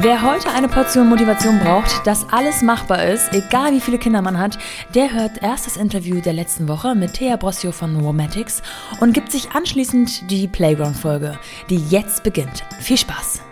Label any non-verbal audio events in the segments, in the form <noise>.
Wer heute eine Portion Motivation braucht, dass alles machbar ist, egal wie viele Kinder man hat, der hört erst das Interview der letzten Woche mit Thea Brossio von Womatics und gibt sich anschließend die Playground-Folge, die jetzt beginnt. Viel Spaß!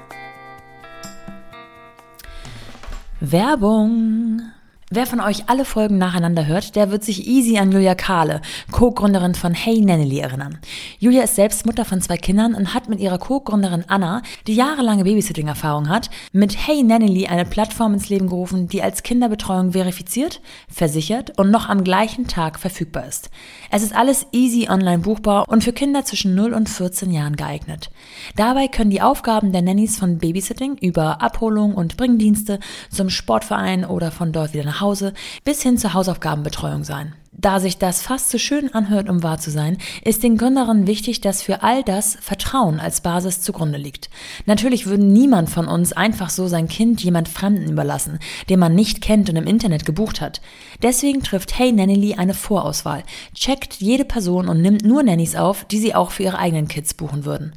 Werbung Wer von euch alle Folgen nacheinander hört, der wird sich easy an Julia Kahle, Co-Gründerin von Hey Nannily, erinnern. Julia ist selbst Mutter von zwei Kindern und hat mit ihrer Co-Gründerin Anna, die jahrelange Babysitting-Erfahrung hat, mit Hey Nannily eine Plattform ins Leben gerufen, die als Kinderbetreuung verifiziert, versichert und noch am gleichen Tag verfügbar ist. Es ist alles easy online buchbar und für Kinder zwischen 0 und 14 Jahren geeignet. Dabei können die Aufgaben der Nannies von Babysitting über Abholung und Bringdienste zum Sportverein oder von dort wieder nach Hause bis hin zur Hausaufgabenbetreuung sein. Da sich das fast zu schön anhört, um wahr zu sein, ist den Gründerinnen wichtig, dass für all das Vertrauen als Basis zugrunde liegt. Natürlich würde niemand von uns einfach so sein Kind jemand Fremden überlassen, den man nicht kennt und im Internet gebucht hat. Deswegen trifft Hey Nanny eine Vorauswahl, checkt jede Person und nimmt nur Nannies auf, die sie auch für ihre eigenen Kids buchen würden.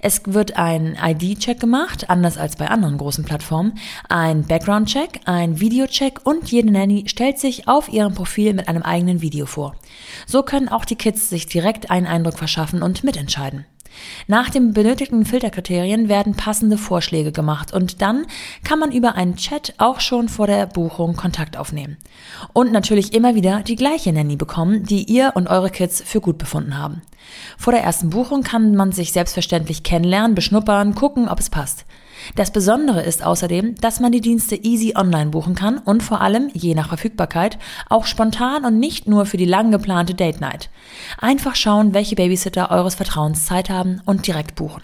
Es wird ein ID-Check gemacht, anders als bei anderen großen Plattformen, ein Background-Check, ein Video-Check und jede Nanny stellt sich auf ihrem Profil mit einem eigenen Video vor. So können auch die Kids sich direkt einen Eindruck verschaffen und mitentscheiden. Nach den benötigten Filterkriterien werden passende Vorschläge gemacht und dann kann man über einen Chat auch schon vor der Buchung Kontakt aufnehmen. Und natürlich immer wieder die gleiche Nanny bekommen, die ihr und eure Kids für gut befunden haben. Vor der ersten Buchung kann man sich selbstverständlich kennenlernen, beschnuppern, gucken, ob es passt. Das Besondere ist außerdem, dass man die Dienste easy online buchen kann und vor allem, je nach Verfügbarkeit, auch spontan und nicht nur für die lang geplante Date Night. Einfach schauen, welche Babysitter eures Vertrauens Zeit haben und direkt buchen.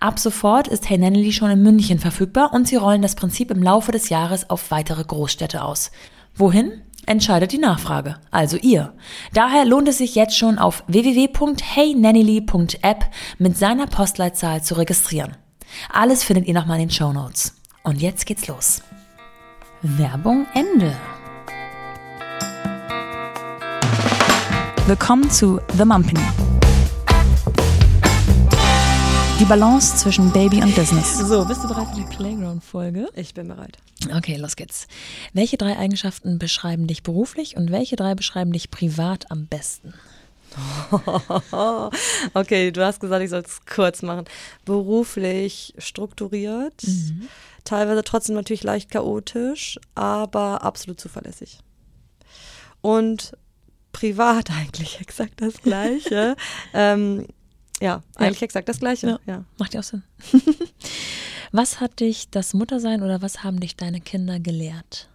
Ab sofort ist Hey Nannily schon in München verfügbar und sie rollen das Prinzip im Laufe des Jahres auf weitere Großstädte aus. Wohin? Entscheidet die Nachfrage, also ihr. Daher lohnt es sich jetzt schon auf www.heynannily.app mit seiner Postleitzahl zu registrieren. Alles findet ihr nochmal in den Show Notes. Und jetzt geht's los. Werbung Ende. Willkommen zu The Mumpany. Die Balance zwischen Baby und Business. So, bist du bereit für die Playground-Folge? Ich bin bereit. Okay, los geht's. Welche drei Eigenschaften beschreiben dich beruflich und welche drei beschreiben dich privat am besten? <laughs> okay, du hast gesagt, ich soll es kurz machen. Beruflich strukturiert, mhm. teilweise trotzdem natürlich leicht chaotisch, aber absolut zuverlässig. Und privat <laughs> eigentlich exakt das Gleiche. <laughs> ähm, ja, eigentlich ja. exakt das Gleiche. Ja, ja. Macht ja auch Sinn. was hat dich das Muttersein oder was haben dich deine Kinder gelehrt?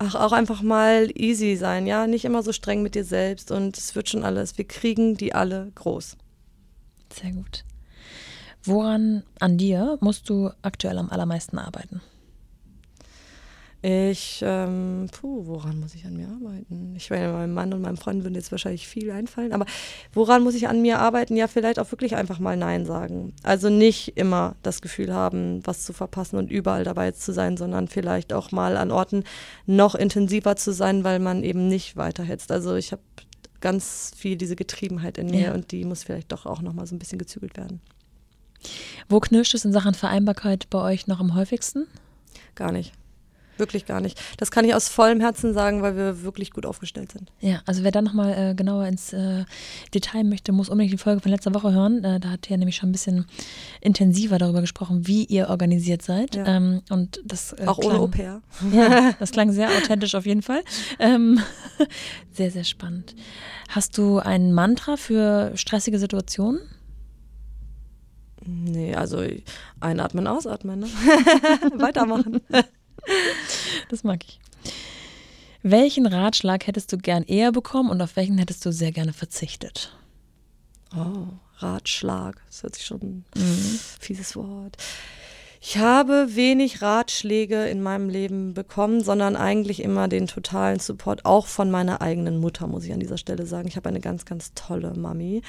Ach, auch einfach mal easy sein, ja, nicht immer so streng mit dir selbst und es wird schon alles. Wir kriegen die alle groß. Sehr gut. Woran an dir musst du aktuell am allermeisten arbeiten? Ich, ähm, puh, woran muss ich an mir arbeiten? Ich meine, meinem Mann und meinem Freund würden jetzt wahrscheinlich viel einfallen, aber woran muss ich an mir arbeiten? Ja, vielleicht auch wirklich einfach mal Nein sagen. Also nicht immer das Gefühl haben, was zu verpassen und überall dabei zu sein, sondern vielleicht auch mal an Orten noch intensiver zu sein, weil man eben nicht weiterhetzt. Also ich habe ganz viel diese Getriebenheit in mir ja. und die muss vielleicht doch auch nochmal so ein bisschen gezügelt werden. Wo knirscht es in Sachen Vereinbarkeit bei euch noch am häufigsten? Gar nicht. Wirklich gar nicht. Das kann ich aus vollem Herzen sagen, weil wir wirklich gut aufgestellt sind. Ja, also wer dann nochmal äh, genauer ins äh, Detail möchte, muss unbedingt die Folge von letzter Woche hören. Äh, da hat er nämlich schon ein bisschen intensiver darüber gesprochen, wie ihr organisiert seid. Ja. Ähm, und das, äh, Auch klang, ohne Au-pair. <laughs> Ja, das klang sehr authentisch auf jeden Fall. Ähm, <laughs> sehr, sehr spannend. Hast du ein Mantra für stressige Situationen? Nee, also einatmen, ausatmen, ne? <laughs> Weitermachen. Das mag ich. Welchen Ratschlag hättest du gern eher bekommen und auf welchen hättest du sehr gerne verzichtet? Oh, Ratschlag. Das hört sich schon mhm. fieses Wort. Ich habe wenig Ratschläge in meinem Leben bekommen, sondern eigentlich immer den totalen Support, auch von meiner eigenen Mutter, muss ich an dieser Stelle sagen. Ich habe eine ganz, ganz tolle Mami,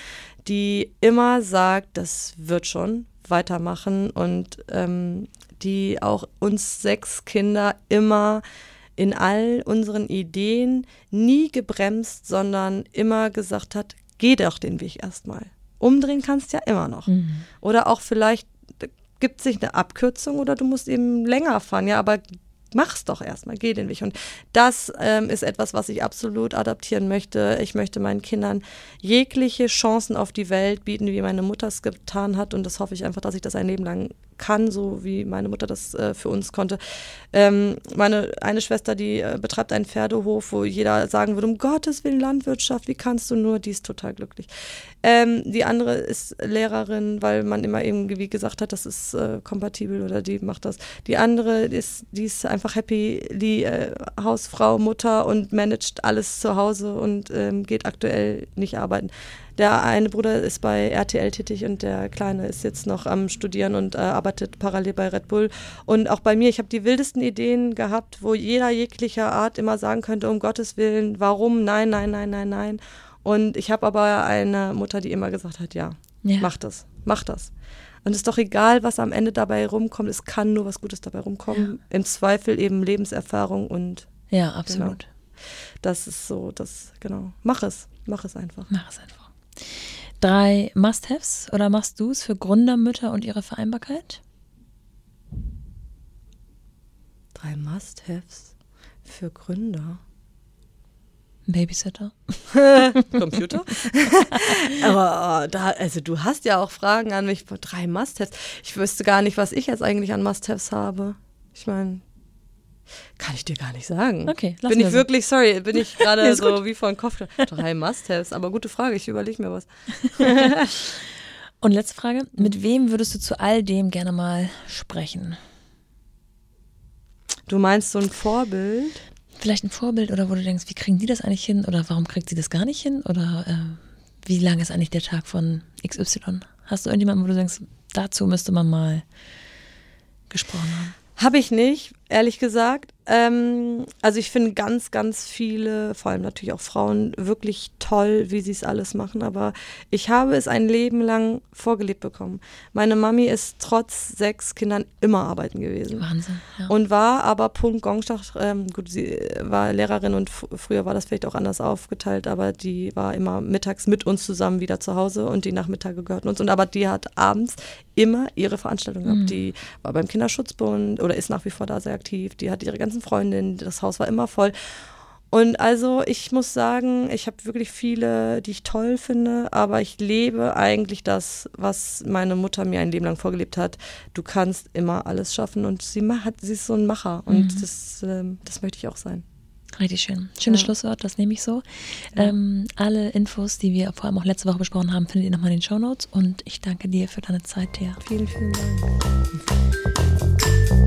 die immer sagt, das wird schon weitermachen und ähm, die auch uns sechs Kinder immer in all unseren Ideen nie gebremst, sondern immer gesagt hat, geh doch den Weg erstmal. Umdrehen kannst ja immer noch. Mhm. Oder auch vielleicht gibt sich eine Abkürzung oder du musst eben länger fahren, ja, aber mach's doch erstmal, geh den Weg. Und das ähm, ist etwas, was ich absolut adaptieren möchte. Ich möchte meinen Kindern jegliche Chancen auf die Welt bieten, wie meine Mutter es getan hat. Und das hoffe ich einfach, dass ich das ein Leben lang kann, so wie meine Mutter das äh, für uns konnte. Ähm, meine eine Schwester, die äh, betreibt einen Pferdehof, wo jeder sagen würde, um Gottes Willen Landwirtschaft, wie kannst du nur, die ist total glücklich. Ähm, die andere ist Lehrerin, weil man immer irgendwie gesagt hat, das ist äh, kompatibel oder die macht das. Die andere ist, die ist einfach happy, die äh, Hausfrau, Mutter und managt alles zu Hause und ähm, geht aktuell nicht arbeiten. Der eine Bruder ist bei RTL tätig und der Kleine ist jetzt noch am Studieren und äh, arbeitet parallel bei Red Bull. Und auch bei mir, ich habe die wildesten Ideen gehabt, wo jeder jeglicher Art immer sagen könnte, um Gottes Willen, warum, nein, nein, nein, nein, nein. Und ich habe aber eine Mutter, die immer gesagt hat, ja, ja. mach das, mach das. Und es ist doch egal, was am Ende dabei rumkommt, es kann nur was Gutes dabei rumkommen. Ja. Im Zweifel eben Lebenserfahrung und. Ja, absolut. Genau. Das ist so, das, genau. Mach es, mach es einfach. Mach es einfach. Drei Must-Haves oder machst du es für Gründermütter und ihre Vereinbarkeit? Drei Must-Haves für Gründer. Babysitter. <laughs> Computer. <laughs> Aber oh, da, also du hast ja auch Fragen an mich. Drei Must-Haves. Ich wüsste gar nicht, was ich jetzt eigentlich an Must-Haves habe. Ich meine, kann ich dir gar nicht sagen. Okay, lass Bin ich so. wirklich, sorry, bin ich <laughs> gerade so gut. wie vor den Kopf. Drei Must-Haves, aber gute Frage, ich überlege mir was. <laughs> Und letzte Frage, mit wem würdest du zu all dem gerne mal sprechen? Du meinst so ein Vorbild? Vielleicht ein Vorbild oder wo du denkst, wie kriegen die das eigentlich hin oder warum kriegt sie das gar nicht hin oder äh, wie lang ist eigentlich der Tag von XY? Hast du irgendjemanden, wo du denkst, dazu müsste man mal gesprochen haben? Habe ich nicht, ehrlich gesagt. Ähm, also ich finde ganz, ganz viele, vor allem natürlich auch Frauen, wirklich toll, wie sie es alles machen. Aber ich habe es ein Leben lang vorgelebt bekommen. Meine Mami ist trotz sechs Kindern immer arbeiten gewesen. Wahnsinn. Ja. Und war aber Punkt Gongstach, ähm, gut, sie war Lehrerin und früher war das vielleicht auch anders aufgeteilt, aber die war immer mittags mit uns zusammen wieder zu Hause und die Nachmittage gehörten uns. Und aber die hat abends immer ihre Veranstaltung gehabt. Mhm. Die war beim Kinderschutzbund oder ist nach wie vor da sehr aktiv. Die hat ihre ganzen Freundinnen, das Haus war immer voll. Und also ich muss sagen, ich habe wirklich viele, die ich toll finde, aber ich lebe eigentlich das, was meine Mutter mir ein Leben lang vorgelebt hat. Du kannst immer alles schaffen und sie, hat, sie ist so ein Macher und mhm. das, ähm, das möchte ich auch sein. Richtig schön. Schönes ja. Schlusswort, das nehme ich so. Ja. Ähm, alle Infos, die wir vor allem auch letzte Woche besprochen haben, findet ihr nochmal in den Show Notes und ich danke dir für deine Zeit, Thea. Vielen, vielen Dank.